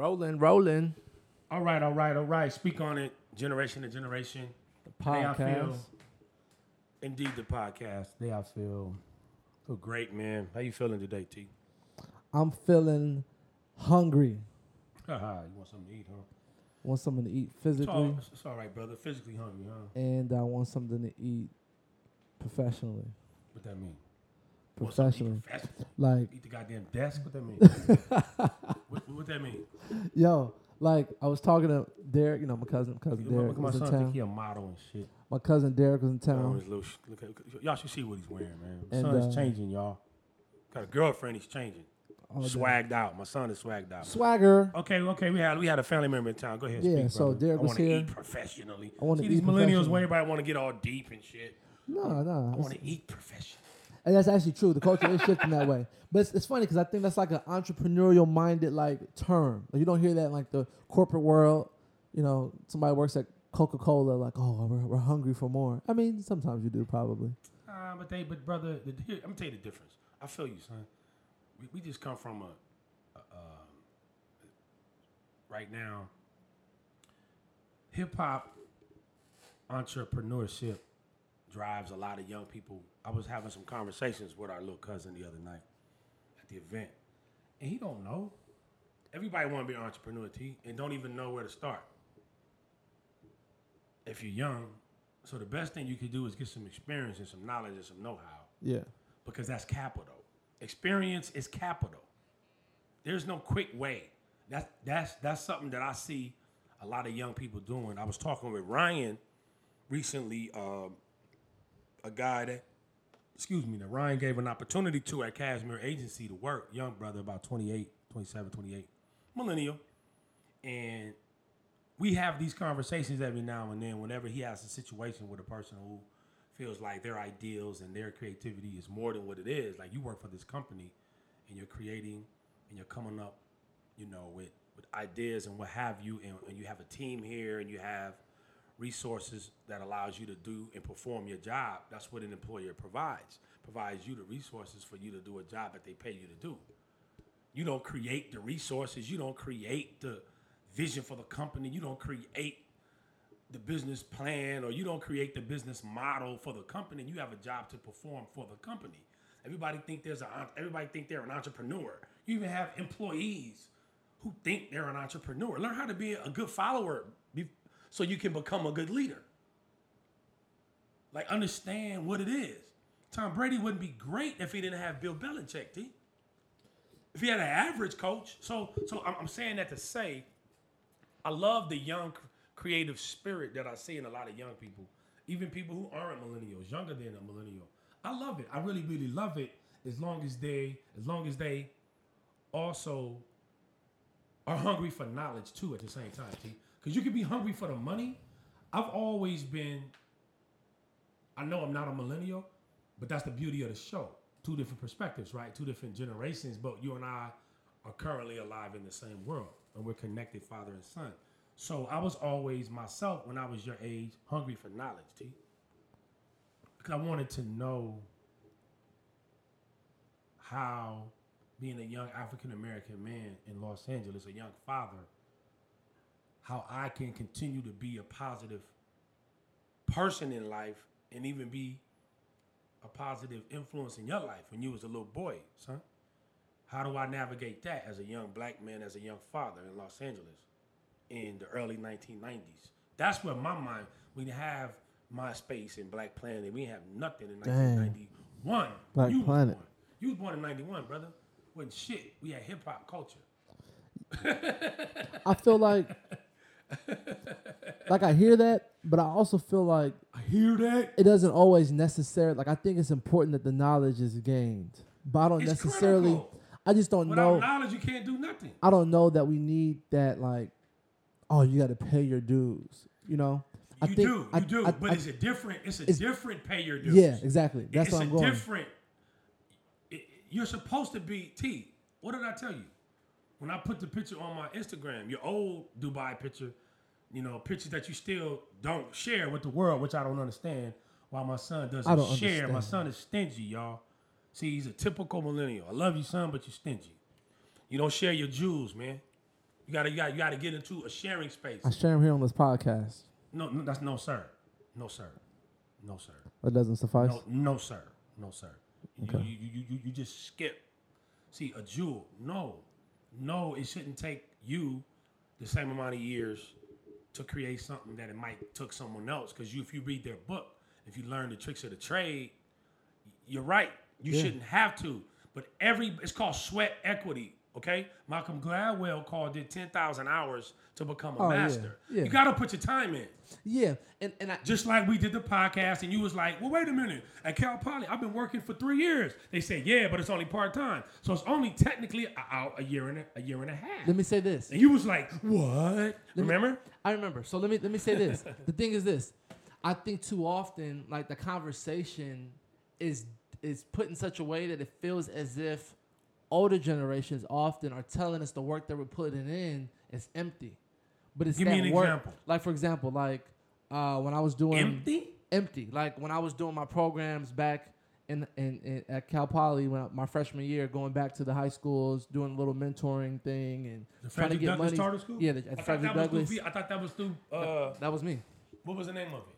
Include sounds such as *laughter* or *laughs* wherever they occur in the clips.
Rolling, rolling. All right, all right, all right. Speak on it, generation to generation. The Day I feel, podcast. indeed, the podcast. Day I feel, feel great, man. How you feeling today, T? I'm feeling hungry. You want something to eat, huh? Want something to eat It's physically, all, it's all right, brother. Physically hungry, huh? and I want something to eat professionally. What that mean? Want something to Professionally, professional? like Eat the goddamn desk? What that mean? *laughs* what, what that mean? yo, like I was talking to Derek. You know, my cousin, cousin Look, Derek at my was in son think town. he a model and shit. My cousin Derek was in town. his little sh- look at- y'all should see what he's wearing, man. And, Son's uh, changing, y'all. Got a girlfriend, he's changing. day. Swagged out. My son is swagged out. Swagger. Okay, okay, we had we had a family member in town. Go ahead, Yeah, speak, so brother. Derek I was want to here. eat professionally. I wanna See these eat millennials professionally. where everybody want to get all deep and shit. No, no. I want to eat professionally. And that's actually true. The culture is shifting that way. But it's, it's funny because I think that's like an entrepreneurial minded like term. Like you don't hear that in like the corporate world. You know, somebody works at Coca Cola, like, oh, we're, we're hungry for more. I mean, sometimes you do probably. Uh, but they, but brother, the, here, I'm gonna tell you the difference. I feel you, son. We, we just come from a, a um, right now. Hip hop entrepreneurship drives a lot of young people. I was having some conversations with our little cousin the other night at the event, and he don't know. Everybody want to be an entrepreneur, T, and don't even know where to start. If you're young, so the best thing you could do is get some experience and some knowledge and some know-how Yeah. because that's capital. Experience is capital. There's no quick way. That's that's that's something that I see a lot of young people doing. I was talking with Ryan recently, um, a guy that excuse me, that Ryan gave an opportunity to at Cashmere Agency to work, young brother about 28, 27, 28, millennial. And we have these conversations every now and then whenever he has a situation with a person who feels like their ideals and their creativity is more than what it is. Like you work for this company and you're creating and you're coming up, you know, with, with ideas and what have you, and, and you have a team here and you have resources that allows you to do and perform your job. That's what an employer provides. Provides you the resources for you to do a job that they pay you to do. You don't create the resources, you don't create the vision for the company, you don't create the business plan or you don't create the business model for the company. You have a job to perform for the company. Everybody think there's a everybody think they're an entrepreneur. You even have employees who think they're an entrepreneur. Learn how to be a good follower so you can become a good leader. Like understand what it is. Tom Brady wouldn't be great if he didn't have Bill Belichick, T. If he had an average coach. So so I'm, I'm saying that to say I love the young creative spirit that I see in a lot of young people, even people who aren't millennials, younger than a millennial. I love it. I really, really love it. As long as they, as long as they, also are hungry for knowledge too at the same time. Because you can be hungry for the money. I've always been. I know I'm not a millennial, but that's the beauty of the show. Two different perspectives, right? Two different generations, but you and I are currently alive in the same world and we're connected father and son. So I was always myself when I was your age, hungry for knowledge, T. Because I wanted to know how being a young African American man in Los Angeles, a young father, how I can continue to be a positive person in life and even be a positive influence in your life when you was a little boy, son. How do I navigate that as a young black man, as a young father in Los Angeles in the early 1990s? That's where my mind, we didn't have MySpace and Black Planet. We didn't have nothing in Dang. 1991. Black you Planet. born. You was born in 91, brother. Wasn't shit. We had hip hop culture. I feel like, like I hear that, but I also feel like I hear that. it doesn't always necessarily. Like I think it's important that the knowledge is gained, but I don't It's necessarily. critical. I just don't Without know. knowledge, you can't do nothing. I don't know that we need that. Like, oh, you got to pay your dues. You know. I You think, do, you I- do, I- but I- it's a different, it's a It's- different pay your dues. yeah, exactly. That's it's what a I'm going. different. it- you're supposed to be T. What did I tell you? When I put the picture on my Instagram, your old Dubai picture, you know, pictures that you still don't share with the world, which I don't understand. Why my son doesn't share? My son is stingy, y'all. See, he's a typical millennial. I love you, son, but you're stingy. You don't share your jewels, man. You gotta, you gotta, you gotta get into a sharing space. I share them here on this podcast. No, no, that's no sir, no sir, no sir, That doesn't suffice. no, no sir, no sir. You, Okay. you, you, you, you just skip. See a jewel. No, no, it shouldn't take you the same amount of years to create something that it might took someone else. Because you, if you read their book, if you learn the tricks of the trade, you're right. You Yeah. shouldn't have to. But every it's called sweat equity. Okay, Malcolm Gladwell called it ten thousand hours to become a Oh, master. yeah. You got to put your time in. Yeah, and and I, Just like we did the podcast, and you was like, "Well, wait a minute." At Cal Poly, I've been working for three years. They said, "Yeah, but it's only part time, so it's only technically a, a- a year and a, a year and a half." let me say this. and you was like, "What?" Remember? I remember. So let me let me say this. *laughs* the thing is this. I think too often, like the conversation is is put in such a way that it feels as if older generations often are telling us the work that we're putting in is empty. But it's Give that me an work. example. Like for example, like uh, when I was doing Empty. empty. Like when I was doing my programs back in, in, in at Cal Poly when I, my freshman year, going back to the high schools, doing a little mentoring thing and The trying to get Douglass money. Charter School. Yeah, the, I thought Frederick Douglass. through. I thought that was through. Uh, that was me. what was the name of it?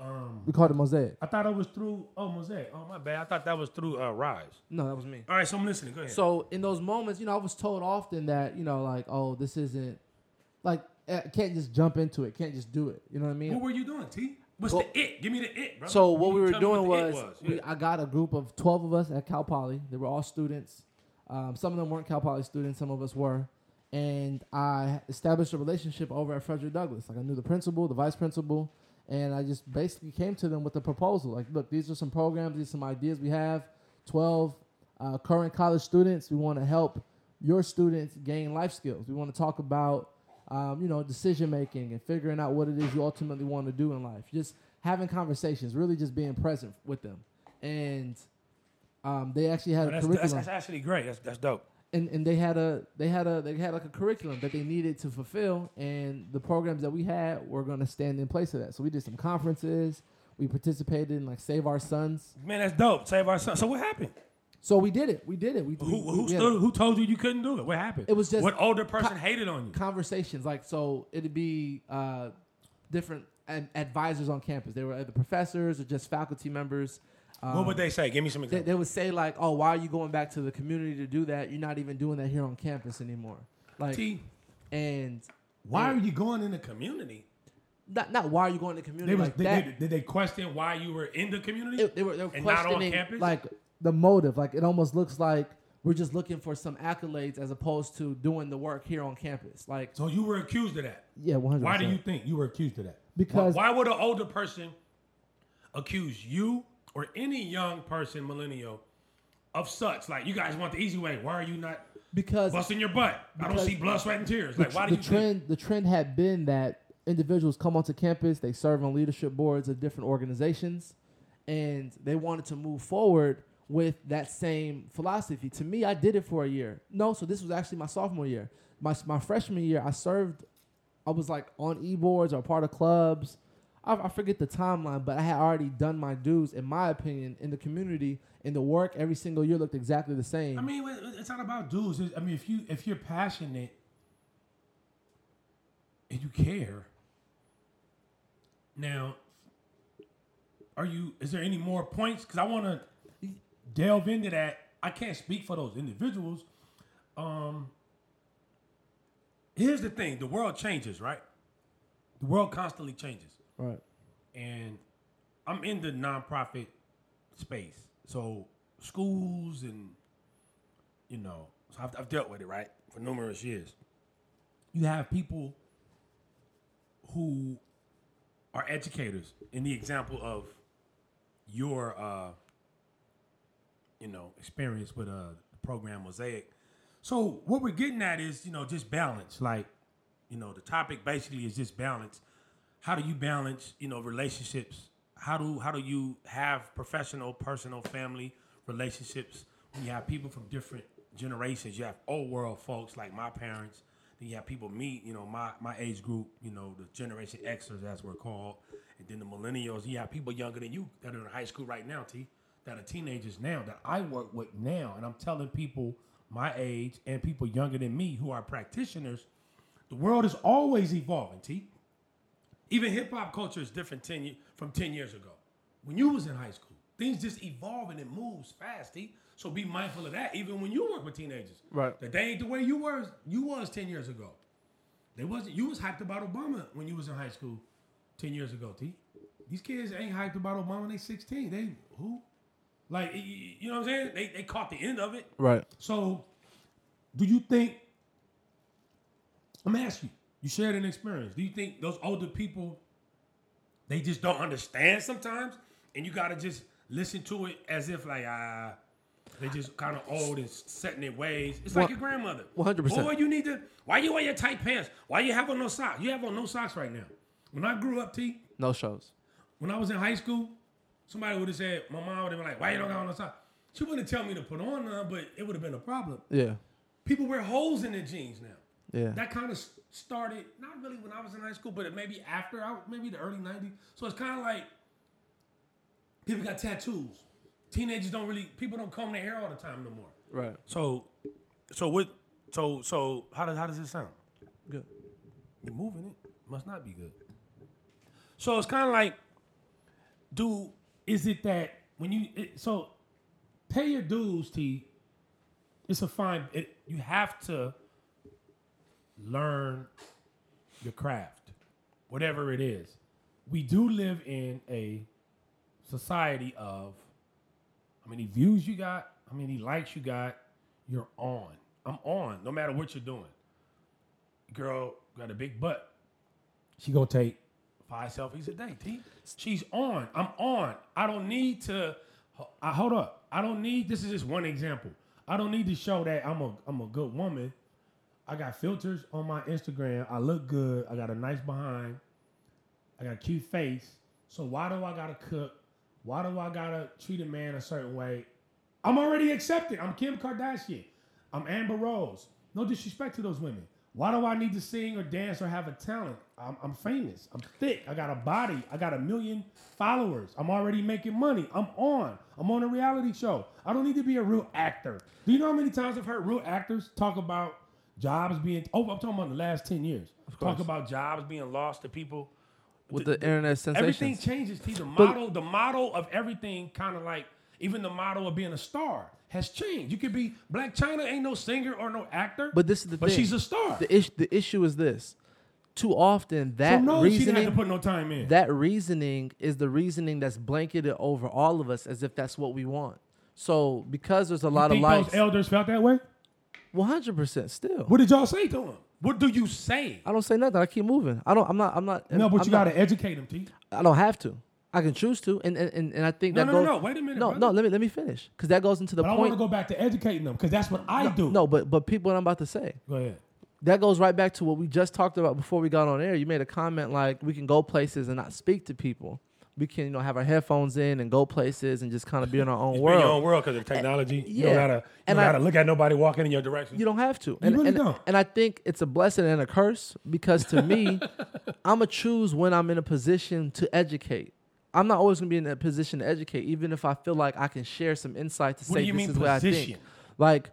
Um, We called it Mosaic. I thought it was through. Oh, Mosaic. Oh, my bad. I thought that was through uh, Rise. No, that was me. All right, so I'm listening. Go ahead. So in those moments, you know, I was told often that you know, like, oh, this isn't like I can't just jump into it, can't just do it. You know what I mean? what were you doing, T? What's Well- the it? Give me the it, bro. So what You we were doing what was, the we, Yeah. I got a group of twelve of us at Cal Poly. They were all students. Um, some of them weren't Cal Poly students. Some of us were. And I established a relationship over at Frederick Douglass. Like I knew the principal, the vice principal, and I just basically came to them with a proposal. Like, look, these are some programs, these are some ideas we have. Twelve uh, current college students. We want to help your students gain life skills. We want to talk about, um, you know, decision making and figuring out what it is you ultimately want to do in life. Just having conversations, really just being present with them. And um, they actually had a that's, curriculum, that's, that's actually great. That's, that's dope. And, and they had a they had a they had like a curriculum that they needed to fulfill, and the programs that we had were going to stand in place of that. So we did some conferences. We participated in like Save Our Sons. Man, that's dope. Save our sons So what happened? So we did it. We did it. We, Who, we- who, we stood, who told you you couldn't do it? What happened? It was just- what older person hated on you. conversations like so it'd be uh, different ad- advisors on campus. They were either professors or just faculty members. Um, what would they say? Give me some examples. they would say like, "Oh, why are you going back to the community to do that? You're not even doing that here on campus anymore." Like, T, and why are you going in the community? not not why are you going to community They was, like they, that? did, did they question why you were in the community? They, they were they were and not on questioning campus? like the motive. Like it almost looks like we're just looking for some accolades as opposed to doing the work here on campus. Like, so you were accused of that. yeah, one hundred. Why do you think you were accused of that? Because- why, why would an older person accuse you or any young person, millennial, of such? Like you guys want the easy way. Why are you not because busting your butt? I don't see blood, sweat, and tears. the, Like why do the you trend think? the trend had been that individuals come onto campus, they serve on leadership boards of different organizations, and they wanted to move forward with that same philosophy. To me, I did it for a year. No, so this was actually my sophomore year. My my freshman year, I served. I was like on e boards or part of clubs. I, I forget the timeline, but I had already done my dues, in my opinion, in the community. And the work every single year looked exactly the same. I mean, it's not about dues. It's- I mean, if you if you're passionate and you care, now, are you? Is there any more points? Because I want to delve into that. I can't speak for those individuals. Um, here's the thing: the world changes, right? The world constantly changes right. and I'm in the nonprofit space. So schools and you know, so I've, I've dealt with it right for numerous years. You have people who are educators. In the example of your, uh, you know, experience with uh, program Mosaic. So what we're getting at is, you know, just balance. Like, you know, the topic basically is just balance how do you balance you know relationships? How do how do you have professional personal family relationships? When you have people from different generations you have old world folks like my parents. Then you have people me you know my my age group you know the generation xers as we're called. And then the millennials you have people younger than you that are in high school right now t that are teenagers now that i work with now. And i'm telling people my age and people younger than me who are practitioners The world is always evolving, T. Even hip hop culture is different 10 from 10 years ago. When you was in high school, things just evolve and it moves fast, T. So be mindful of that, even when you work with teenagers. Right. That they ain't the way you were you was 10 years ago. They wasn't you was hyped about Obama when you was in high school 10 years ago, T. These kids ain't hyped about Obama when they 16. They who? Like you know what I'm saying? They they caught the end of it. Right. So, do you think? I'm gonna you. You shared an experience. Do you think those older people, they just don't understand sometimes, and you gotta just listen to it as if like ah, they just kind of old and set in their ways. It's like One- your grandmother. 100%. Boy, you need to. Why you wear your tight pants? Why you have on no socks? You have on no socks right now. When I grew up, T, No shows. when I was in high school, somebody would have said, my mom would have been like, why you don't got on no socks? She wouldn't tell me to put on none, but it would have been a problem. Yeah. People wear holes in their jeans now. Yeah. That kind of started not really when I was in high school, but maybe after, I, maybe the early '90s. So it's kind of like people got tattoos. Teenagers don't really, people don't comb their hair all the time no more. right. So, so what? So, so how does how does it sound? Good. You're moving it. Must not be good. So it's kind of like, do is it that when you it, so pay your dues, T? It's a fine. It, you have to learn your craft, whatever it is. We do live in a society of how many views you got, how many likes you got. You're on. I'm on, no matter what you're doing. Girl got a big butt. She gonna take five selfies a day. T. She's on. I'm on. I don't need to. I hold up. I don't need. This is just one example. I don't need to show that I'm a I'm a good woman. I got filters on my Instagram. I look good. I got a nice behind. I got a cute face. So why do I gotta cook? Why do I gotta treat a man a certain way? I'm already accepted. I'm Kim Kardashian. I'm Amber Rose. No disrespect to those women. Why do I need to sing or dance or have a talent? I'm, I'm famous. I'm thick. I got a body. I got a million followers. I'm already making money. I'm on. I'm on a reality show. I don't need to be a real actor. Do you know how many times I've heard real actors talk about jobs being? Oh, I'm talking about the last ten years. Talk about jobs being lost to people With the, internet Everything sensations. changes. See, the But- model, the model of everything, kind of like even the model of being a star has changed. You could be Blac Chyna, ain't no singer or no actor, But this is the but thing. she's a star. The issue. The issue is this. Too often so that no, she didn't have reasoning. to put no time in. that reasoning is the reasoning that's blanketed over all of us as if that's what we want. So because there's a lot of those elders felt that way? One hundred percent still. What did y'all say to him? What do you say? I don't say nothing. I keep moving. I don't. I'm not. I'm not. No, but I'm you got to educate them, T. I don't have to. I can choose to, and and, and, and I think No, that no, goes. no, no. Wait a minute, No, brother. no. Let me let me finish because that goes into the But I want to go back to educating them because that's what I do. no, but but people, what I'm about to say. Go ahead. that goes right back to what we just talked about before we got on air. You made a comment like we can go places and not speak to people. We can, you know, have our headphones in and go places and just kind of be in our *laughs* own world. your own world because of technology. You yeah. don't gotta, you And don't I- gotta look at nobody walking in your direction. You don't have to. And, really and, don't. and I think it's a blessing and a curse because to me, I'm going to choose when I'm in a position to educate. I'm not always going to be in a position to educate, even if I feel like I can share some insight to What say do you this mean is what I think. position? Like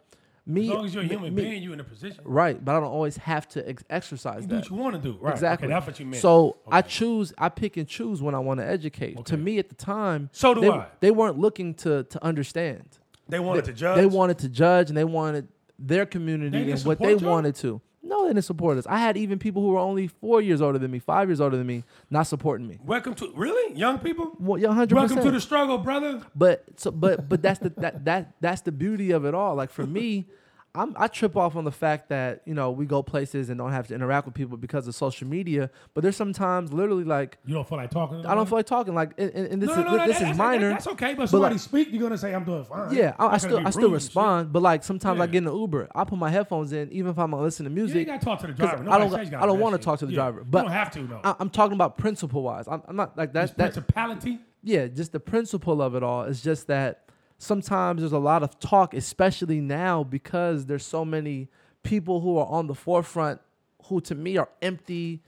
me, as long as you're a human me- being, you in a position. right? But I don't always have to ex- exercise You do that. what you want to do. Right. Exactly. Okay, that's what you meant. So I choose, I pick and choose when I want to educate. To me, at the time, So do they, I. they weren't looking to to understand. They wanted they, to judge. They wanted to judge, and they wanted their community and what they y'all? wanted to. No, they didn't support us. I had even people who were only four years older than me, five years older than me, not supporting me. Welcome to really young people. Well, yeah, hundred Welcome to the struggle, brother. But so, but but that's the that that that's the beauty of it all. Like for me, I'm, I trip off on the fact that you know we go places and don't have to interact with people because of social media. But there's sometimes literally like You don't feel like talking. To I don't feel like talking. Like and, and this No, is no, no, this that- is that's- minor. That's okay, but but somebody like- speak, you're gonna say I'm doing fine. Yeah, I, I still I still respond, but like sometimes I get in the Uber, I put my headphones in, even if I'm not listening to You music. ain't gotta talk to the driver. I don't you I don't want to talk to the Yeah. driver, You but don't have to, no. I, I'm talking about principle wise. I'm, I'm not like that's that. principality. Yeah, just the principle of it all is just that sometimes there's a lot of talk, especially now because there's so many people who are on the forefront who to me are empty,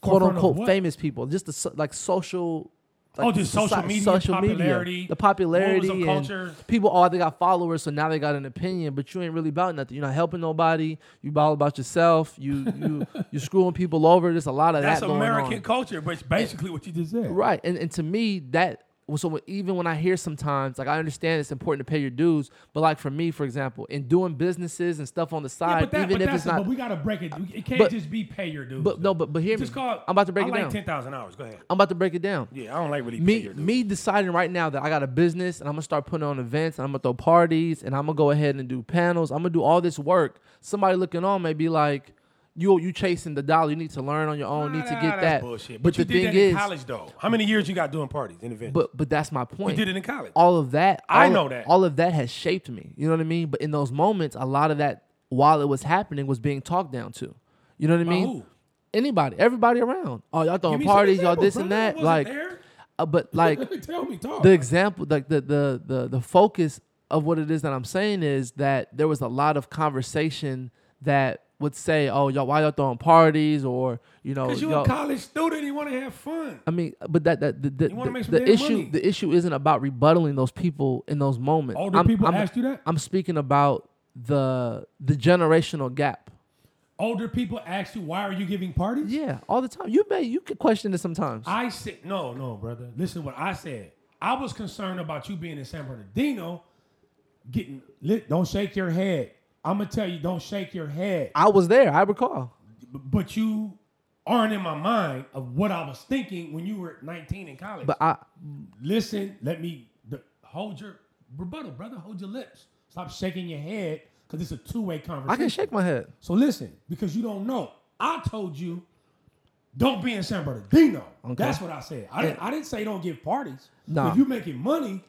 quote forefront unquote, famous people. Just the so, like social Oh, just social soci- media, popularity, the popularity, and culture. people. Oh, they got followers, so now they got an opinion. But you ain't really about nothing. You're not helping nobody. You all about yourself. You you *laughs* you're screwing people over. There's a lot of That's that going American culture, but it's basically what you just said. Right. And and to me that so even when I hear sometimes like I understand it's important to pay your dues, but like for me, for example, in doing businesses and stuff on the side, but that, even if it's not But we gotta break it. It can't But- just be pay your dues. but no, but but hear me. just call. I'm about to break I it like down. ten thousand hours. Go ahead. I'm about to break it down. Yeah, I don't like really pay me your dues. me deciding right now that I got a business and I'm gonna start putting on events and I'm gonna throw parties and I'm gonna go ahead and do panels. I'm gonna do all this work. Somebody looking on may be like, "You you chasing the dollar. You need to learn on your own. Nah, need to nah, get that." Bullshit. But, But, you the did thing that is, in college though. How many years you got doing parties and events? but but that's my point. you did it in college. all of that. I know of- that. All of that has shaped me. You know what I mean? But in those moments, a lot of that, while it was happening, was being talked down to. You know what I mean? who? Anybody, everybody around. Oh, y'all throwing parties, y'all this and that. Like, uh, but *laughs* like tell me, talk. the example, like the, the the the focus of what it is that I'm saying is that there was a lot of conversation that would say, "Oh, y'all, why y'all throwing parties?" or you know, Because you're a college student, you want to have fun. I mean, but that that the, the, the- the issue money. the issue isn't about rebuttaling those people in those moments. Older I'm, people I'm, asked you that. I'm speaking about the the generational gap. Older people ask you, why are you giving parties? Yeah, all the time. You may you could question it sometimes. I said, no, no, brother. Listen to what I said. I was concerned about you being in San Bernardino, getting lit. Don't shake your head. I'm gonna tell you, don't shake your head. I was there. I recall. But you aren't in my mind of what I was thinking when you were 19 in college. But I Listen, let me hold your rebuttal, brother. Hold your lips. Stop shaking your head because it's a two-way conversation. I can shake my head. So listen, because you don't know, I told you, don't be in San Bernardino. Okay. That's what I said. I didn't, I didn't say don't give parties. Nah. If you're making money,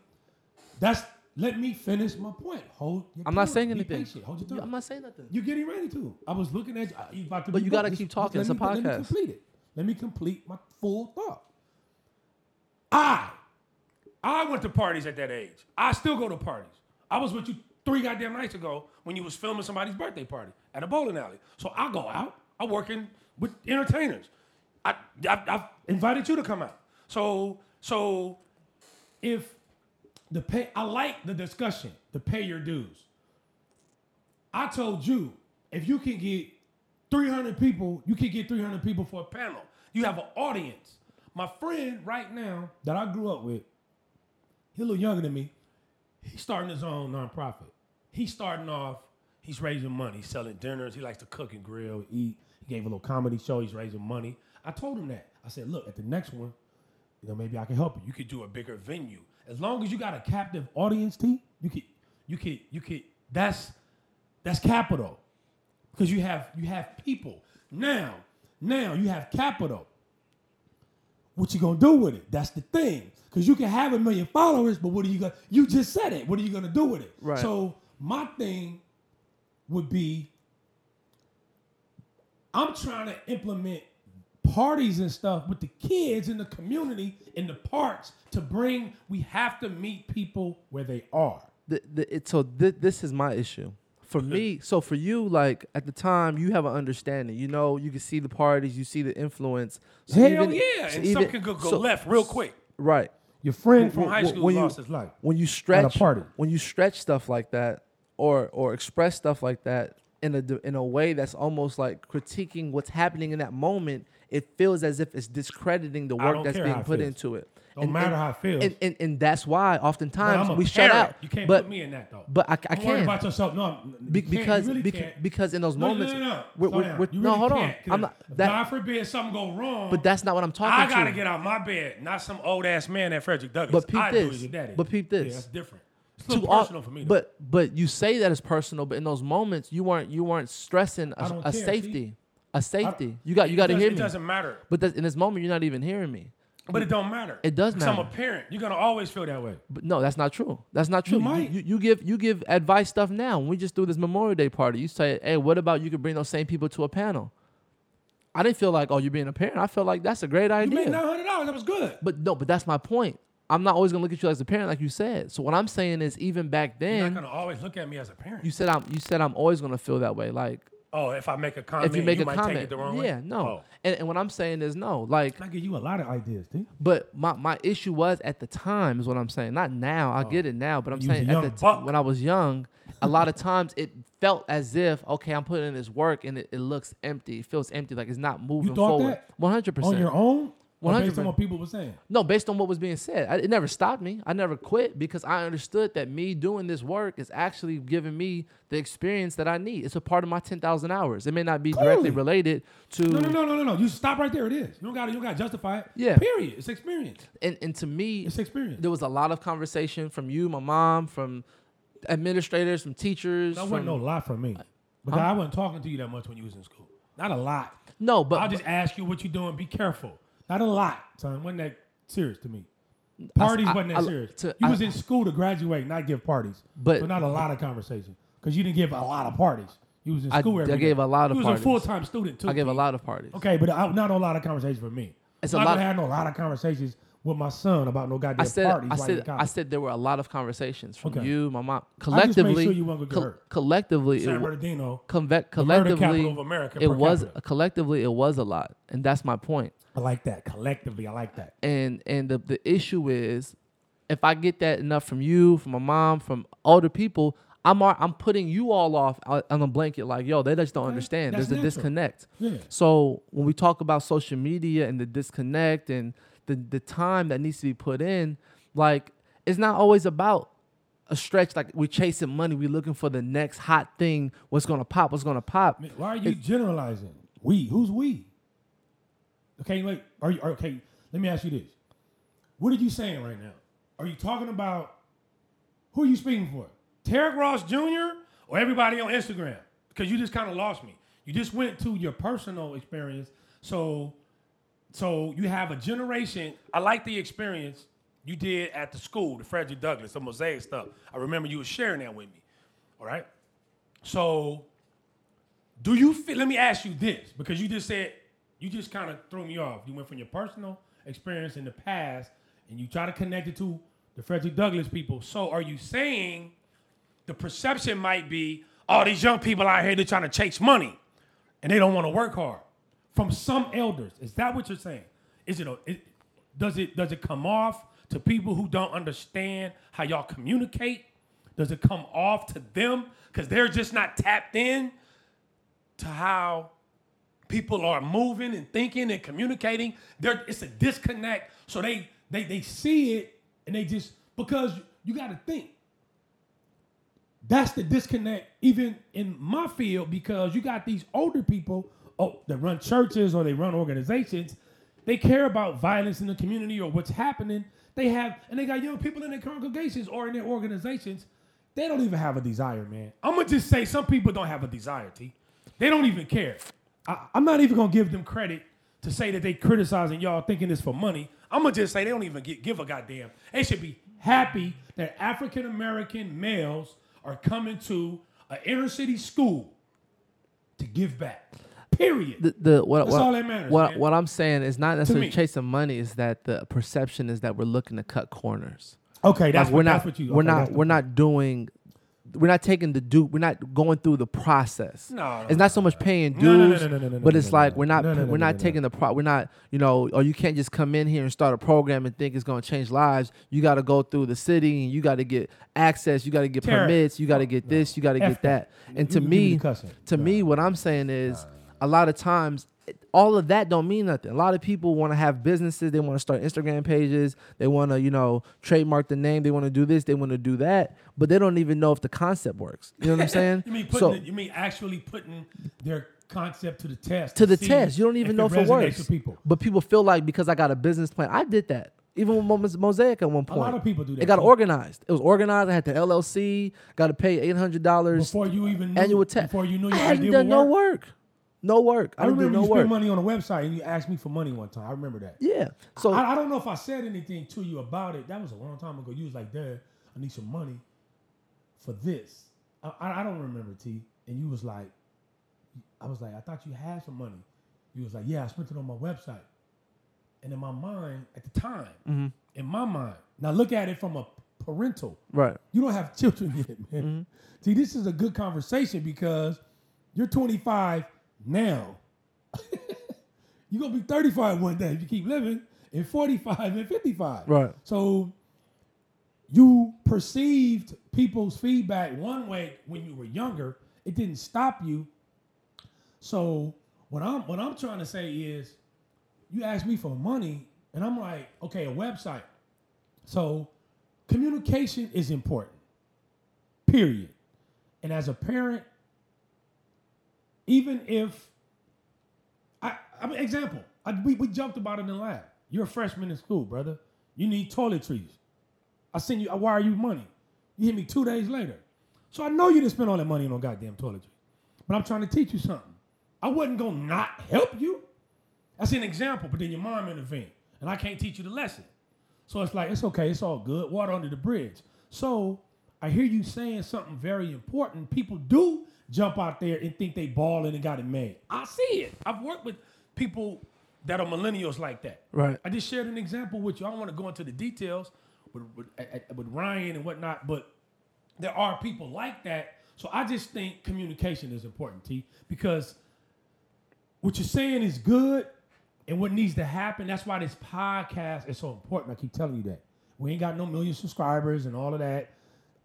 that's let me finish my point. Hold. Your I'm not saying Be anything. patient. Hold your tongue. I'm not saying nothing. You're getting ready to. I was looking at you. You about to But you gotta keep talking. It's a me, Let me complete it. Let me complete my full thought. I, I went to parties at that age. I still go to parties. I was with you three goddamn nights ago when you was filming somebody's birthday party at a bowling alley. So I go out. I working with entertainers. I, I I've invited you to come out. So so if the pay, I like the discussion, the pay your dues. I told you if you can get 300 people, you can get 300 people for a panel. You have an audience. My friend right now that I grew up with, he's a little younger than me. He's starting his own nonprofit. He's starting off. He's raising money. Selling dinners. He likes to cook and grill, eat. He gave a little comedy show. He's raising money. I told him that. I said, look, at the next one, you know, maybe I can help you. You could do a bigger venue. As long as you got a captive audience, T, you could, you could, you could. That's that's capital because you have you have people now. Now you have capital. What you gonna do with it? That's the thing. Because you can have a million followers, but what are you gonna? You just said it. What are you gonna do with it? Right. So my thing would be, I'm trying to implement parties and stuff with the kids in the community in the parks to bring. We have to meet people where they are. the, the, it, so th- this is my issue for me so for you like at the time you have an understanding you know you can see the parties you see the influence so Hell even- yeah, so and even- something could go, so- left real quick. right Your friend from high school when you- lost his life. when you stretch party. when you stretch stuff like that or or express stuff like that in a in a way that's almost like critiquing what's happening in that moment it feels as if it's discrediting the work that's being put feels. into it Don't matter how it feels. and, and and that's why oftentimes we shut parent. out You can't but put me in that though. but I, I Don't can about yourself. No, I'm- Be- you can't. because you really beca- because in those No, moments no, no, no. we're- we're- we're- You no hold on I'm not that, God forbid something go wrong. but that's not what I'm talking about. I gotta to get out of my bed, not some old ass man at Frederick Douglass. But peep I this. But peep Yeah, this. that's different. It's a little all- for me. Though. but but you say that it's personal but in those moments you weren't you weren't stressing a, a care, see? safety a I- safety you got you got to hear It me doesn't matter. but that, in this moment you're not even hearing me But it don't matter. It does 'Cause I'm a parent. You're gonna always feel that way. But no, that's not true. That's not true. You, might. you, you give you give advice stuff now. When we just do this Memorial Day party, you say, "Hey, what about you could bring those same people to a panel?" I didn't feel like, "Oh, you're being a parent." I felt like that's a great idea. You made nine hundred dollars. That was good. but no, but that's my point. I'm not always gonna look at you as a parent, like you said. So what I'm saying is, even back then, You're not gonna always look at me as a parent. you said I'm you said I'm always gonna feel that way. Like Oh, if I make a comment, if you make a might comment, take it the wrong way. yeah, no. Oh. And, and what I'm saying is no. Like, I give you a lot of ideas, dude. but my, my issue was at the time is what I'm saying. Not now. I oh. get it now, but I'm Oh. You saying at the t- when I was young, a lot of times it felt as if okay, I'm putting in this work and it, it looks empty. It feels empty, like it's not moving thought forward. that? One hundred On your percent. Own, or based 100%. on what people were saying. No, based on what was being said, I, it never stopped me. I never quit because I understood that me doing this work is actually giving me the experience that I need. It's a part of my ten thousand hours. It may not be directly related to No, no, no, no, no, no. You stop right there. It is. You don't got to. You don't got to justify it. Yeah. Period. It's experience. and and to me, It's experience. there was a lot of conversation from you, my mom, from administrators, from teachers. That wasn't no lot from me. Because I wasn't talking to you that much when you was in school. Not a lot. no, but I'll just ask you what you're doing. Be careful. Not a lot, son. Wasn't that serious to me? Parties I- wasn't that I- serious. to- you I- was in school to graduate, not give parties. But- so not a lot of conversation. Because you didn't give a lot of parties. You was in I- school every I day. gave a lot of You parties. was a full time student too. I gave a lot of parties. Okay, but I, not a lot of conversation for me. It's I'm a lot- gonna have no lot of conversations with my son about no goddamn I said, parties. I said, I said there were a lot of conversations from Okay. you, my mom. just made Collectively, sure you weren't gonna get col- hurt. collectively, San it, Bernardino. conve- collectively, capital of America it was collectively it was a lot, and that's my point. I like that. Collectively, I like that. And and the the issue is, if I get that enough from you, from my mom, from older people, I'm I'm putting you all off on on a blanket. Like, yo, they just don't understand. that's There's a natural. disconnect. Yeah. So when we talk about social media and the disconnect and the the time that needs to be put in, like it's not always about a stretch like we're chasing money, we're looking for the next hot thing, what's gonna pop, what's gonna pop. Man, Why are you generalizing? We? Who's we? Okay, wait. Are you okay? Let me ask you this. What are you saying right now? Are you talking about who are you speaking for? Tarek Ross Jr. or everybody on Instagram? Because you just kind of lost me. You just went to your personal experience. So, so you have a generation. I like the experience you did at the school, the Frederick Douglass, the mosaic stuff. I remember you were sharing that with me. All right. So, do you feel? Let me ask you this, because you just said you just kind of threw me off. You went from your personal experience in the past, and you try to connect it to the Frederick Douglass people. So, are you saying the perception might be, all these young people out here they're trying to chase money, and they don't want to work hard? From some elders, is that what you're saying? Is it, a, it does it does it come off to people who don't understand how y'all communicate? Does it come off to them because they're just not tapped in to how people are moving and thinking and communicating? There, it's a disconnect. So they they they see it and they just because you got to think. That's the disconnect, even in my field, because you got these older people oh, that run churches or they run organizations. They care about violence in the community or what's happening. They have, and they got young people in their congregations or in their organizations. They don't even have a desire, man. I'm gonna just say some people don't have a desire, T. They don't even care. I, I'm not even gonna give them credit to say that they criticizing y'all thinking it's for money. I'm gonna just say they don't even gi- give a goddamn. They should be happy that African American males are coming to an inner city school to give back. Period. The, the what That's what, all that matters, what, man. what I'm saying is not necessarily chasing money. Is that the perception is that we're looking to cut corners. okay, that's like what, we're that's not what you. we're okay, not we're point. not doing we're not taking the due we're not going through the process. No, no, it's not so much paying dues No, no, but it's like we're not No, no, no, we're not taking the pro we're not you know or you can't just come in here and start a program and think it's going to change lives. You got to go through the city and you got to get access you got to get Terror. permits you got to get this you got to get that. and to me me the cussing. to me what i'm saying is a lot of times all of that don't mean nothing. A lot of people want to have businesses. They want to start Instagram pages. They want to, you know, trademark the name. They want to do this. They want to do that. But they don't even know if the concept works. You know what I'm *laughs* saying? You mean putting? so it, you mean actually putting their concept to the test? to the test, you don't even know if it works. people. But people feel like because I got a business plan, I did that. Even with Mo- Mosaic at one point, A lot of people do that, It got organized. It was organized. I had the LLC. Got to pay eight hundred dollars Before you even knew, annual tax. before you knew your I hadn't done would no work. No work. I, I didn't do remember no you work. spent money on a website and you asked me for money one time. I remember that. Yeah. So I, I don't know if I said anything to you about it. That was a long time ago. You was like, Dad, I need some money for this. I, I, I don't remember, T. And you was like, I was like, I thought you had some money. You was like, Yeah, I spent it on my website. And in my mind, at the time, Mm-hmm. in my mind, now look at it from a parental. right. You don't have *laughs* children yet, man. See, this is a good conversation because You're 25 now. *laughs* You're gonna be 35 one day if you keep living, and 45 and 55. Right. So you perceived people's feedback one way when you were younger. It didn't stop you. So what I'm what I'm trying to say is, you ask me for money, and I'm like, okay, a website. So communication is important. Period. And as a parent, even if I, I mean, example, I, we, we jumped about it in the lab. You're a freshman in school, brother. You need toiletries. I send you, I wire you money. You hit me two days later. So I know you didn't spend all that money on goddamn toiletries. But I'm trying to teach you something. I wasn't gonna not help you. That's an example, but then your mom intervened, and I can't teach you the lesson. So it's like, it's okay, it's all good. Water under the bridge. So I hear you saying something very important. People do jump out there and think they balling and got it made. I see it. I've worked with people that are millennials like that. Right. I just shared an example with you. I don't want to go into the details with, with, with Ryan and whatnot, but there are people like that. So I just think communication is important, T, because what you're saying is good and what needs to happen. That's why this podcast is so important. I keep telling you that. We ain't got no million subscribers and all of that.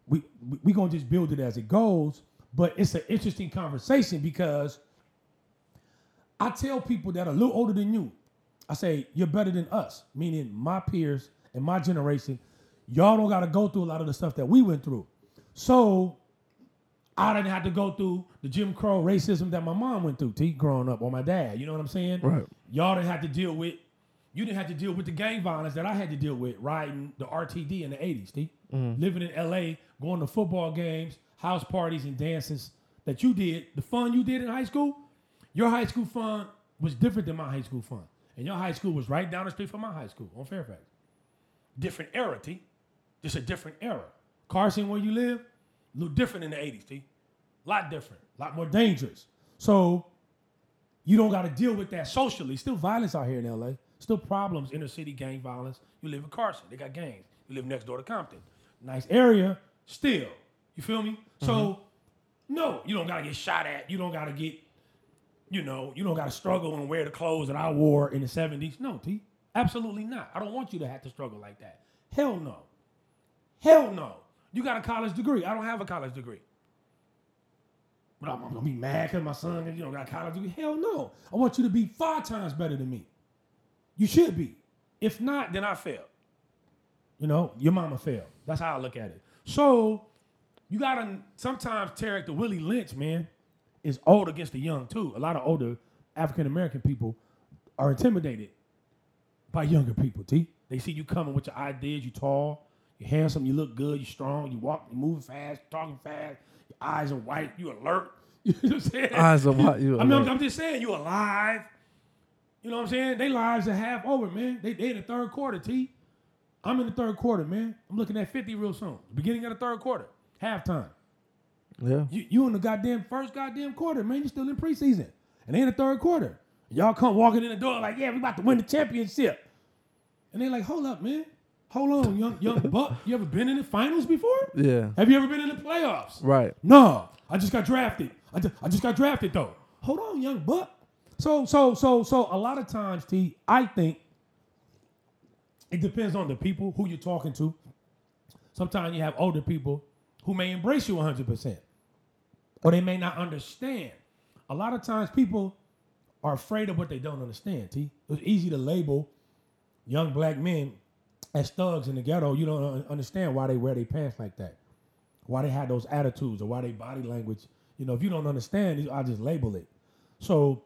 We we, we gonna just build it as it goes. But it's an interesting conversation because I tell people that are a little older than you, I say, you're better than us, meaning my peers and my generation. Y'all don't gotta go through a lot of the stuff that we went through. So I didn't have to go through the Jim Crow racism that my mom went through, T, growing up, or my dad. You know what I'm saying? Right. Y'all didn't have to deal with, you didn't have to deal with the gang violence that I had to deal with riding the RTD in the 80s, T. Mm-hmm. Living in LA, going to football games, house parties, and dances that you did, the fun you did in high school, your high school fun was different than my high school fun. And your high school was right down the street from my high school on Fairfax. Different era, T. Just a different era. Carson, where you live, a little different in the 80s, T. A lot different, a lot more dangerous. So you don't got to deal with that socially. Still violence out here in LA. Still problems, inner city gang violence. You live in Carson, they got gangs. You live next door to Compton. Nice area, still. You feel me? So, mm-hmm. no, you don't got to get shot at. You don't got to get, you know, you don't got to struggle and wear the clothes that I wore in the 70s. No, T. Absolutely not. I don't want you to have to struggle like that. Hell no. Hell no. You got a college degree. I don't have a college degree. But I'm, I'm gonna be mad because my son, you know, got a college degree. Hell no. I want you to be five times better than me. You should be. If not, then I failed. You know, your mama failed. That's how I look at it. So you gotta sometimes Tarek the Willie Lynch, man, is old against the young too. A lot of older African American people are intimidated by younger people, T. They see you coming with your ideas, you tall, you handsome, you look good, you strong, you walk, you moving fast, talking fast, your eyes are white, you alert. *laughs* You know what I'm saying? Eyes of what you. I mean, I'm, I'm just saying, you alive. You know what I'm saying? They lives are half over, man. They they in the third quarter, T. I'm in the third quarter, man. I'm looking at 50 real soon. Beginning of the third quarter. Halftime. yeah. You you in the goddamn first goddamn quarter, man. You still in preseason. And they in the third quarter. Y'all come walking in the door like, yeah, we about to win the championship. And they like, hold up, man. Hold on, young young *laughs* buck. You ever been in the finals before? Yeah. Have you ever been in the playoffs? Right. No, I just got drafted. I just, I just got drafted though. Hold on, young buck. So so so so a lot of times, T, I think it depends on the people who you're talking to. Sometimes you have older people who may embrace you 100%, or they may not understand. A lot of times, people are afraid of what they don't understand. It's easy to label young black men as thugs in the ghetto. You don't understand why they wear their pants like that why they had those attitudes or why they body language. You know, if you don't understand, I just label it. So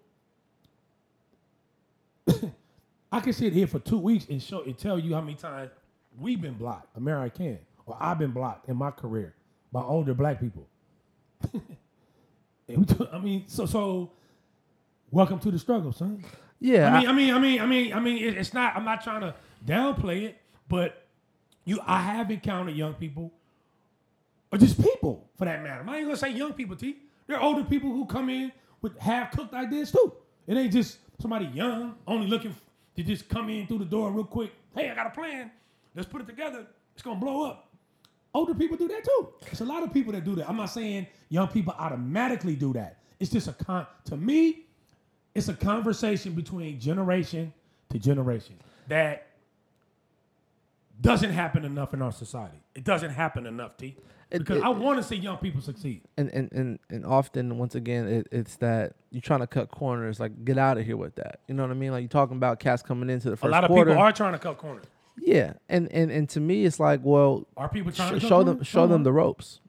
*coughs* I can sit here for two weeks and show and tell you how many times we've been blocked, American, or I've been blocked in my career by older black people. And we do- I mean, so so welcome to the struggle, son. Yeah. I mean, I mean, I mean, I mean, I mean, it- it's not. I'm not trying to downplay it, but you, I have encountered young people, or just people for that matter. I ain't gonna say young people, T. There are older people who come in with half cooked ideas too. It ain't just somebody young only looking to just come in through the door real quick. Hey, I got a plan. Let's put it together. It's gonna blow up. Older people do that too. It's a lot of people that do that. I'm not saying young people automatically do that. It's just a con. To me, it's a conversation between generation to generation that doesn't happen enough in our society. It doesn't happen enough, T. Because it- I want to see young people succeed. and and and, and often once again it, it's that you're trying to cut corners like get out of here with that you know what i mean like you're talking about cats coming into the A lot of quarter people are trying to cut corners. Yeah and and and to me it's like well Are people trying sh- to show them show them the ropes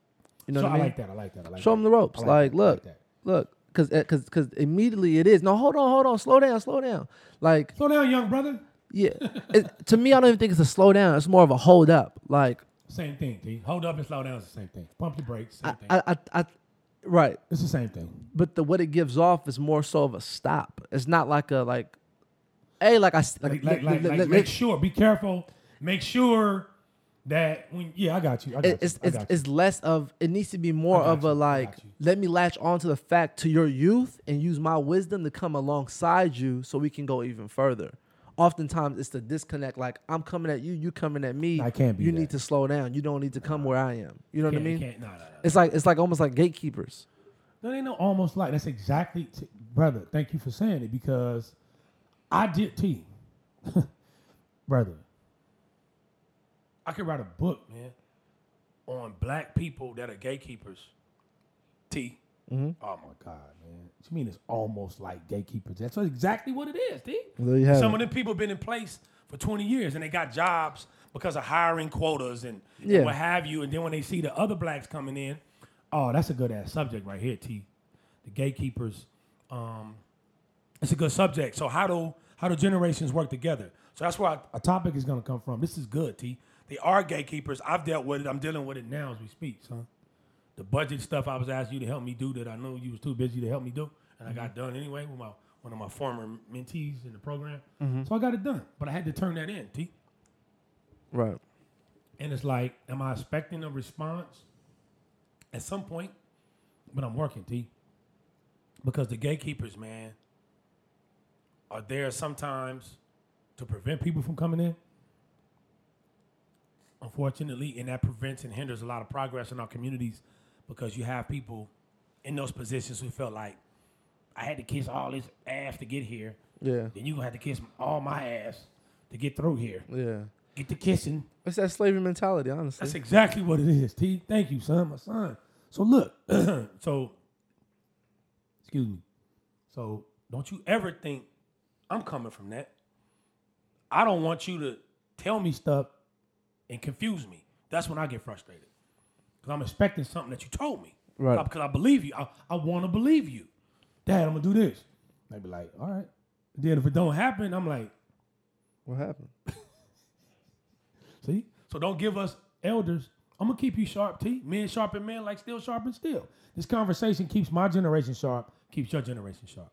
you know So what i I mean like that. I like that. I like show that. them the ropes like, that. Look that. look because because eh, because immediately it is no hold on hold on slow down slow down like Slow down, young brother. yeah it, to me i don't even think it's a slow down it's more of a hold up like Same thing, T. Hold up and slow down is the same thing. Pump your brakes, same I, thing. I, I, I right it's the same thing. but the what it gives off is more so of a stop. It's not like a like, hey, like I Like, like, like, like, make sure, be careful. Make sure that when, yeah, I got you. I got it's you. I it's, got it's less of it needs to be more of you. a like let me latch onto the fact to your youth and use my wisdom to come alongside you so we can go even further. Oftentimes it's the disconnect like I'm coming at you, you coming at me. I can't be You that. need to slow down. You don't need to come where I am. You know what I Can't- mean? can't- no, no. It's like it's like almost like gatekeepers. No, they know almost like that's exactly, t- brother. Thank you for saying it because I did T, *laughs* brother. I could write a book, man, on black people that are gatekeepers. T. Oh my God, man! What you mean it's almost like gatekeepers? That's exactly what it is, T. There you have Some of them people been in place for 20 years and they got jobs because of hiring quotas and, and what have you. And then when they see the other blacks coming in, Oh, that's a good ass subject right here, T. The gatekeepers. um, it's a good subject. So how do how do generations work together? So that's why A topic is gonna come from. This is good, T. they are gatekeepers. I've dealt with it. I'm dealing with it now as we speak, son. The budget stuff I was asking you to help me do that I know you was too busy to help me do, and I got mm-hmm. done anyway with my one of my former mentees in the program. Mm-hmm. So I got it done, but I had to turn that in, T. Right. And it's like, am I expecting a response At some point, But I'm working, T. because the gatekeepers, man, are there sometimes To prevent people from coming in. unfortunately, and that prevents and hinders a lot of progress in our communities because you have people in those positions who felt like I had to kiss all this ass to get here. Yeah. Then you gonna have to kiss all my ass to get through here. Yeah. Get the kissing. It's that slavery mentality, honestly. That's exactly what it is, T. Thank you, son. My son. So look, *clears throat* So excuse me. So don't you ever think I'm coming from that. I don't want you to tell me stuff and confuse me. That's when I get frustrated. Because I'm expecting something that you told me. Right. Because I believe you. I, I want to believe you. Dad, I'm gonna do this. They be like, all right. Then if it don't happen, I'm like, what happened? *laughs* see? So don't give us Elders, I'm gonna keep you sharp, T. Men sharpen men like steel sharpen steel. This conversation keeps my generation sharp, keeps your generation sharp.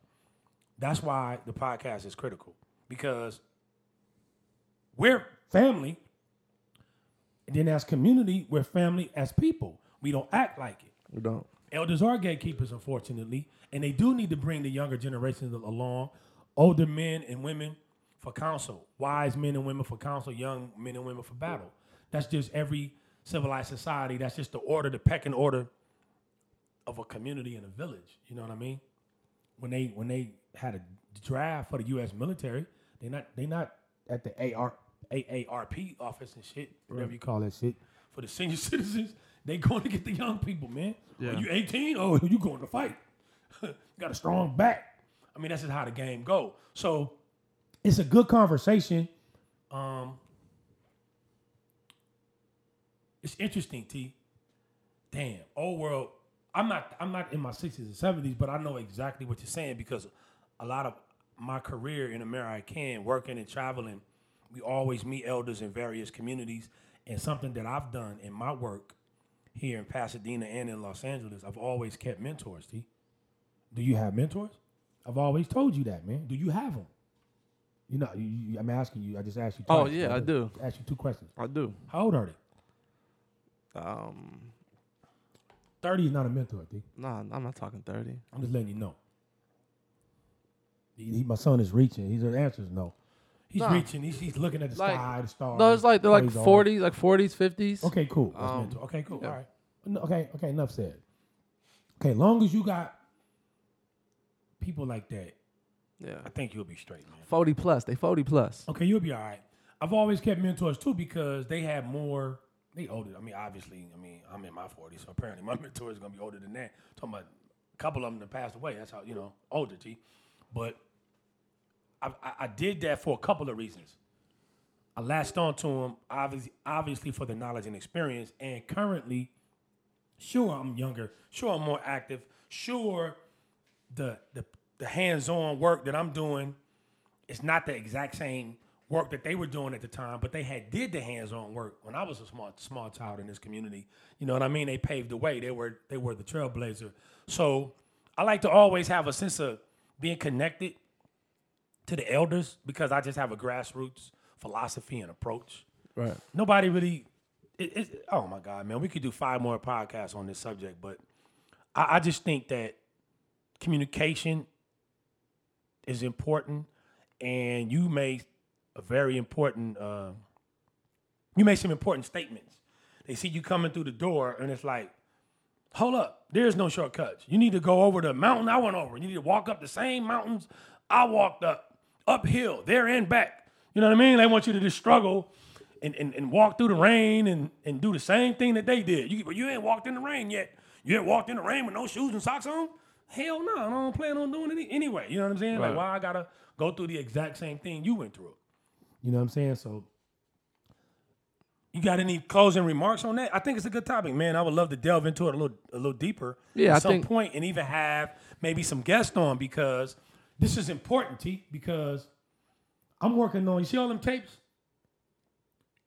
That's why the podcast is critical because we're family. And then as community, we're family as people. We don't act like it. We don't. Elders are gatekeepers, unfortunately, and they do need to bring the younger generations along, older men and women for counsel, wise men and women for counsel, young men and women for battle. That's just every civilized society. That's just the order, the pecking order of a community and a village. You know what I mean? When they when they had a draft for the US military, they not they not at the AR AARP office and shit, whatever you call that shit. for the senior *laughs* citizens. They going to get the young people, man. Yeah. Are you 18? Oh, you going to fight? You *laughs* Got a strong back. I mean, that's just how the game go. So It's a good conversation. Um, it's interesting, T. Damn, old world. I'm not. I'm not in my sixties and seventies, but I know exactly what you're saying because a lot of my career in America, can working and traveling, we always meet elders in various communities. And something that I've done in my work here in Pasadena and in Los Angeles, I've always kept mentors, T. Do you have mentors? I've always told you that, man. Do you have them? You know, you, you, I'm asking you. I just asked you. Oh, yeah, I just do. Asked you two questions. I do. How old are they? Um, Thirty is not a mentor, D. nah, I'm not talking thirty. I'm just letting you know. He- he- my son is reaching. His answer is no. He's Nah. reaching. He's, he's looking at the Like- sky, the stars. No, it's like they're like forties, like forties, fifties. Okay, cool. That's Um, mentor. okay, cool. Yeah. All right. No, Okay, okay, enough said. Okay, long as you got people like that, Yeah. I think you'll be straight, man. 40 plus. They 40 plus. okay, you'll be all right. I've always kept mentors too because they have more. They older. I mean, obviously, I mean, I'm in my 40s, so apparently my *laughs* mentor is gonna be older than that. talking about a couple of them that passed away. That's how you know older, T. But I, I, I did that for a couple of reasons. I latched on to him, obviously, obviously for the knowledge and experience, and currently, sure I'm younger, sure I'm more active, sure the the the hands-on work that I'm doing it's not the exact same work that they were doing at the time, but they had did the hands-on work when I was a small small child in this community. You know what I mean? They paved the way. They were they were the trailblazer. So I like to always have a sense of being connected to the elders because I just have a grassroots philosophy and approach. Right. Nobody really. It, it, oh my God, man, we could do five more podcasts on this subject, but I, I just think that communication is important, and you made a very important. Uh, you made some important statements. They see you coming through the door, and it's like, hold up, there's no shortcuts. You need to go over the mountain I went over. You need to walk up the same mountains I walked up, uphill, there and back. You know what I mean? They want you to just struggle and, and, and walk through the rain and, and do the same thing that they did. You, but you ain't walked in the rain yet. You ain't walked in the rain with no shoes and socks on? Hell no, I don't plan on doing it anyway. You know what I'm saying? Like, why I gotta go through the exact same thing you went through? You know what I'm saying? So, you got any closing remarks on that? I think it's a good topic, man. I would love to delve into it a little a little deeper Yeah, at I some think- point and even have maybe some guests on because this is important, T, because I'm working on you see all them tapes?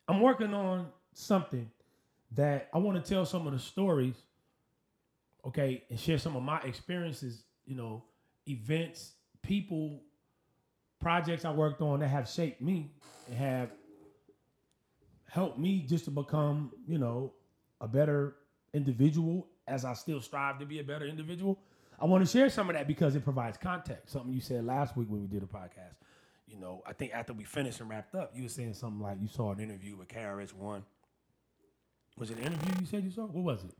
I'm working on something that I want to tell some of the stories, okay, and share some of my experiences, you know, events, people, projects I worked on that have shaped me and have helped me just to become, you know, a better individual as I still strive to be a better individual. I want to share some of that because it provides context. Something you said last week when we did a podcast. You know, I think after we finished and wrapped up, you were saying something like you saw an interview with KRS One. Was it an interview you said you saw? What was it?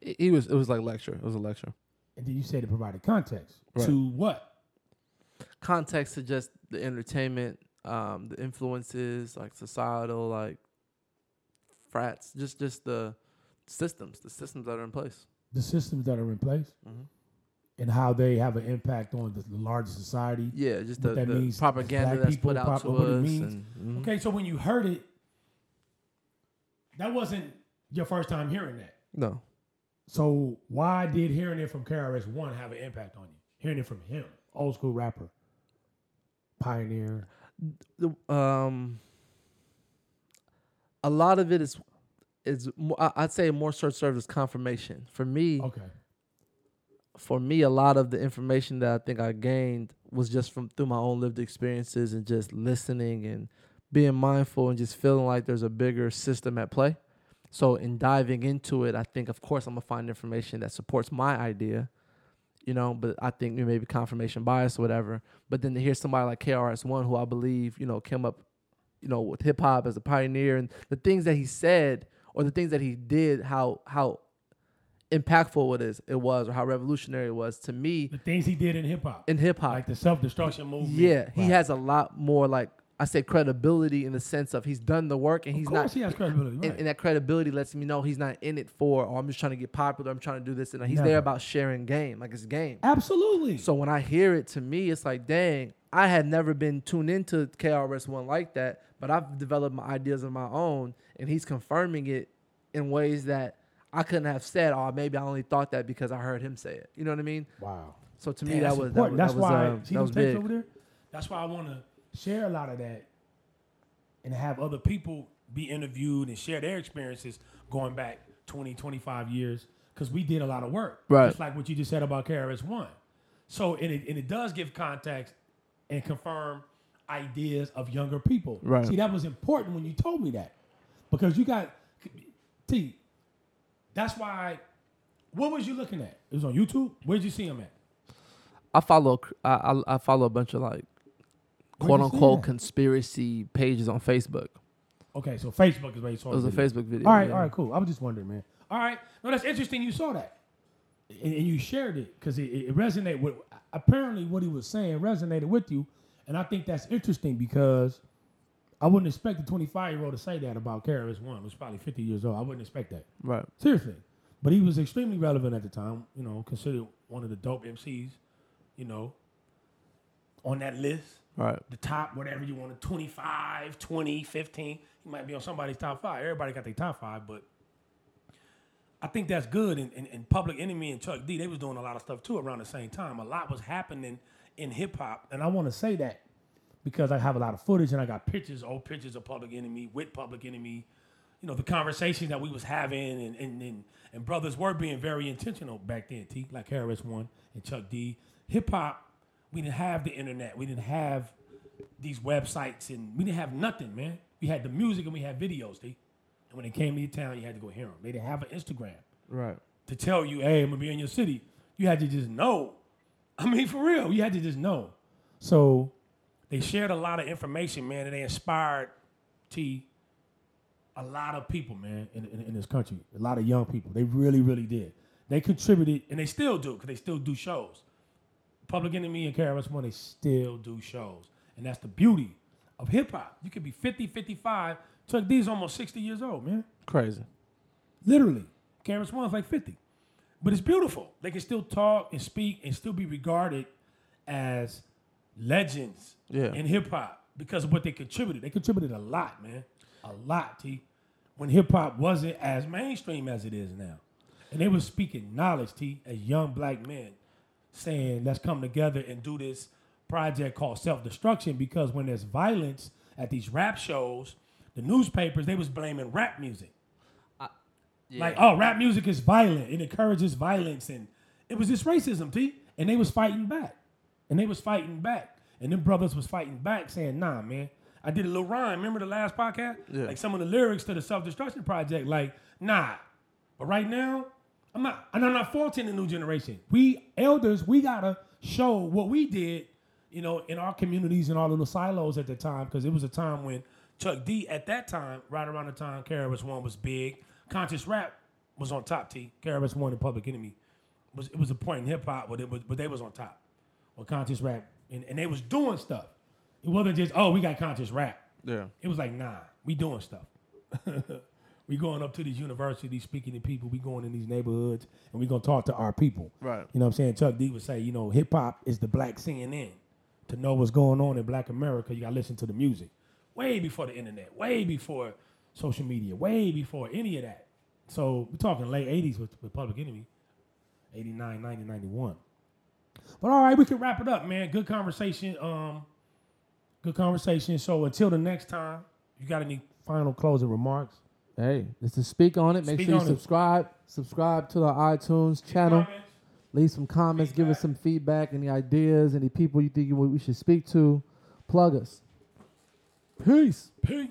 It, it was it was like lecture. It was a lecture. And then you said it provided context Right. to what? Context to just the entertainment, um, the influences, like societal, like frats, just just the systems, the systems that are in place. The systems that are in place Mhm. and how they have an impact on the, the larger society. Yeah, just the, that the means, propaganda that's people, put out prop- to what it us. means. And, mhm. Okay, so when you heard it, that wasn't your first time hearing that. No, So why did hearing it from KRS One have an impact on you? Hearing it from him, old school rapper, pioneer. the, um, a lot of it is is I'd say more serves as confirmation for me. Okay, for me, a lot of the information that I think I gained was just from through my own lived experiences and just listening and being mindful and just feeling like there's a bigger system at play. So in diving into it, I think of course I'm gonna find information that supports my idea, you know. But I think maybe confirmation bias or whatever. But then to hear somebody like KRS One, who I believe you know came up, you know, with hip hop as a pioneer and the things that he said or the things that he did, how how impactful it is it was or how revolutionary it was to me the things he did in hip hop, in hip hop. like the self destruction movement. yeah, he has a lot more like I say credibility in the sense of he's done the work and Of he's course, not he has credibility. Right. and, and that credibility lets me know he's not in it for oh I'm just trying to get popular, I'm trying to do this and he's Never. there about sharing game, like it's game. Absolutely. So when I hear it to me, it's like, dang, I had never been tuned into KRS One like that, but I've developed my ideas of my own, and he's confirming it in ways that I couldn't have said. Oh, maybe I only thought that because I heard him say it. You know what I mean? wow. So to Damn, me, that was that was, important. that that's was, why um, that those was tapes big. over there. That's why I want to share a lot of that and have other people be interviewed and share their experiences going back 20, 25 years because we did a lot of work. Right. Just like what you just said about KRS One. So and it, and it does give context and confirm ideas of younger people. Right. See, that was important when you told me that because you got T. That's why. What was you looking at? It was on YouTube. Where'd you see him at? I follow I, I I follow a bunch of like quote unquote conspiracy pages on Facebook. Okay, so Facebook is where you saw It was a video. Facebook video. All right, yeah. all right, cool. I was just wondering, man. All right, no, that's interesting. You saw that, and, and you shared it because it, it resonated with apparently what he was saying resonated with you, and I think that's interesting because I wouldn't expect a 25 year old to say that about KRS One, who's probably 50 years old. I wouldn't expect that Right. seriously. But he was extremely relevant at the time. You know, considered one of the dope MCs. You know, on that list Right. the top, whatever you want, 25, 20, 15. He might be on somebody's top five. Everybody got their top five, but I think that's good. And, and, and Public Enemy and Chuck D, they was doing a lot of stuff too around the same time. A lot was happening in hip hop. And I want to say that because I have a lot of footage and I got pictures, old pictures of Public Enemy with Public Enemy. You know, the conversations that we was having and, and, and, and brothers were being very intentional back then, T, like KRS One and Chuck D. Hip hop, we didn't have the internet. We didn't have these websites and we didn't have nothing, man. We had the music and we had videos, T. And when they came to your town, you had to go hear them. They didn't have an Instagram Right. to tell you, hey, I'm gonna be in your city. You had to just know. I mean, for real, you had to just know. So they shared a lot of information, man, and they inspired T a lot of people, man, in, in, in this country. A lot of young people. They really, really did. They contributed, and they still do, because they still do shows. Public Enemy and KRS One, they still do shows. And that's the beauty of hip hop. You could be 50, 55. Chuck D's almost 60 years old, man. Crazy. Literally. KRS One's like 50. But it's beautiful. They can still talk and speak and still be regarded as legends Yeah. in hip hop because of what they contributed. They contributed a lot, man. A lot, T. When hip hop wasn't as mainstream as it is now. And they were speaking knowledge, T, as young black men, saying, let's come together and do this project called self destruction because when there's violence at these rap shows, the newspapers, they was blaming rap music. Like, oh, rap music is violent. It encourages violence. And it was just racism, T. And they was fighting back. And they was fighting back. And them brothers was fighting back saying, nah, man. I did a little rhyme. Remember the last podcast? Yeah. Like some of the lyrics to the self-destruction project. Like, nah. But right now, I'm not, and I'm not faulting the new generation. We elders, we gotta show what we did, you know, in our communities and our little silos at the time, because it was a time when Chuck D at that time, right around the time KRS One was big, conscious rap was on top. T KRS One and Public Enemy was it was a point in hip hop, but it was but they was on top. Well, conscious rap, and, and they was doing stuff. It wasn't just oh we got conscious rap. Yeah. It was like, nah, we doing stuff. *laughs* we going up to these universities, speaking to people. We going in these neighborhoods, and we gonna talk to our people. Right. You know what I'm saying? Chuck D would say, you know, hip hop is the black CNN. To know what's going on in Black America, you gotta listen to the music. Way before the internet, way before social media, way before any of that. So we're talking late 80s with, with Public Enemy, 89, 90, 91. But all right, we can wrap it up, man. Good conversation. Um, good conversation. So until the next time, you got any final closing remarks? Hey, just to speak on it. Make Speak sure you on it. subscribe. Subscribe to the iTunes channel. Comments? Leave some comments. Give us some feedback. Any ideas? Any people you think we should speak to? Plug us. Peace. Peace.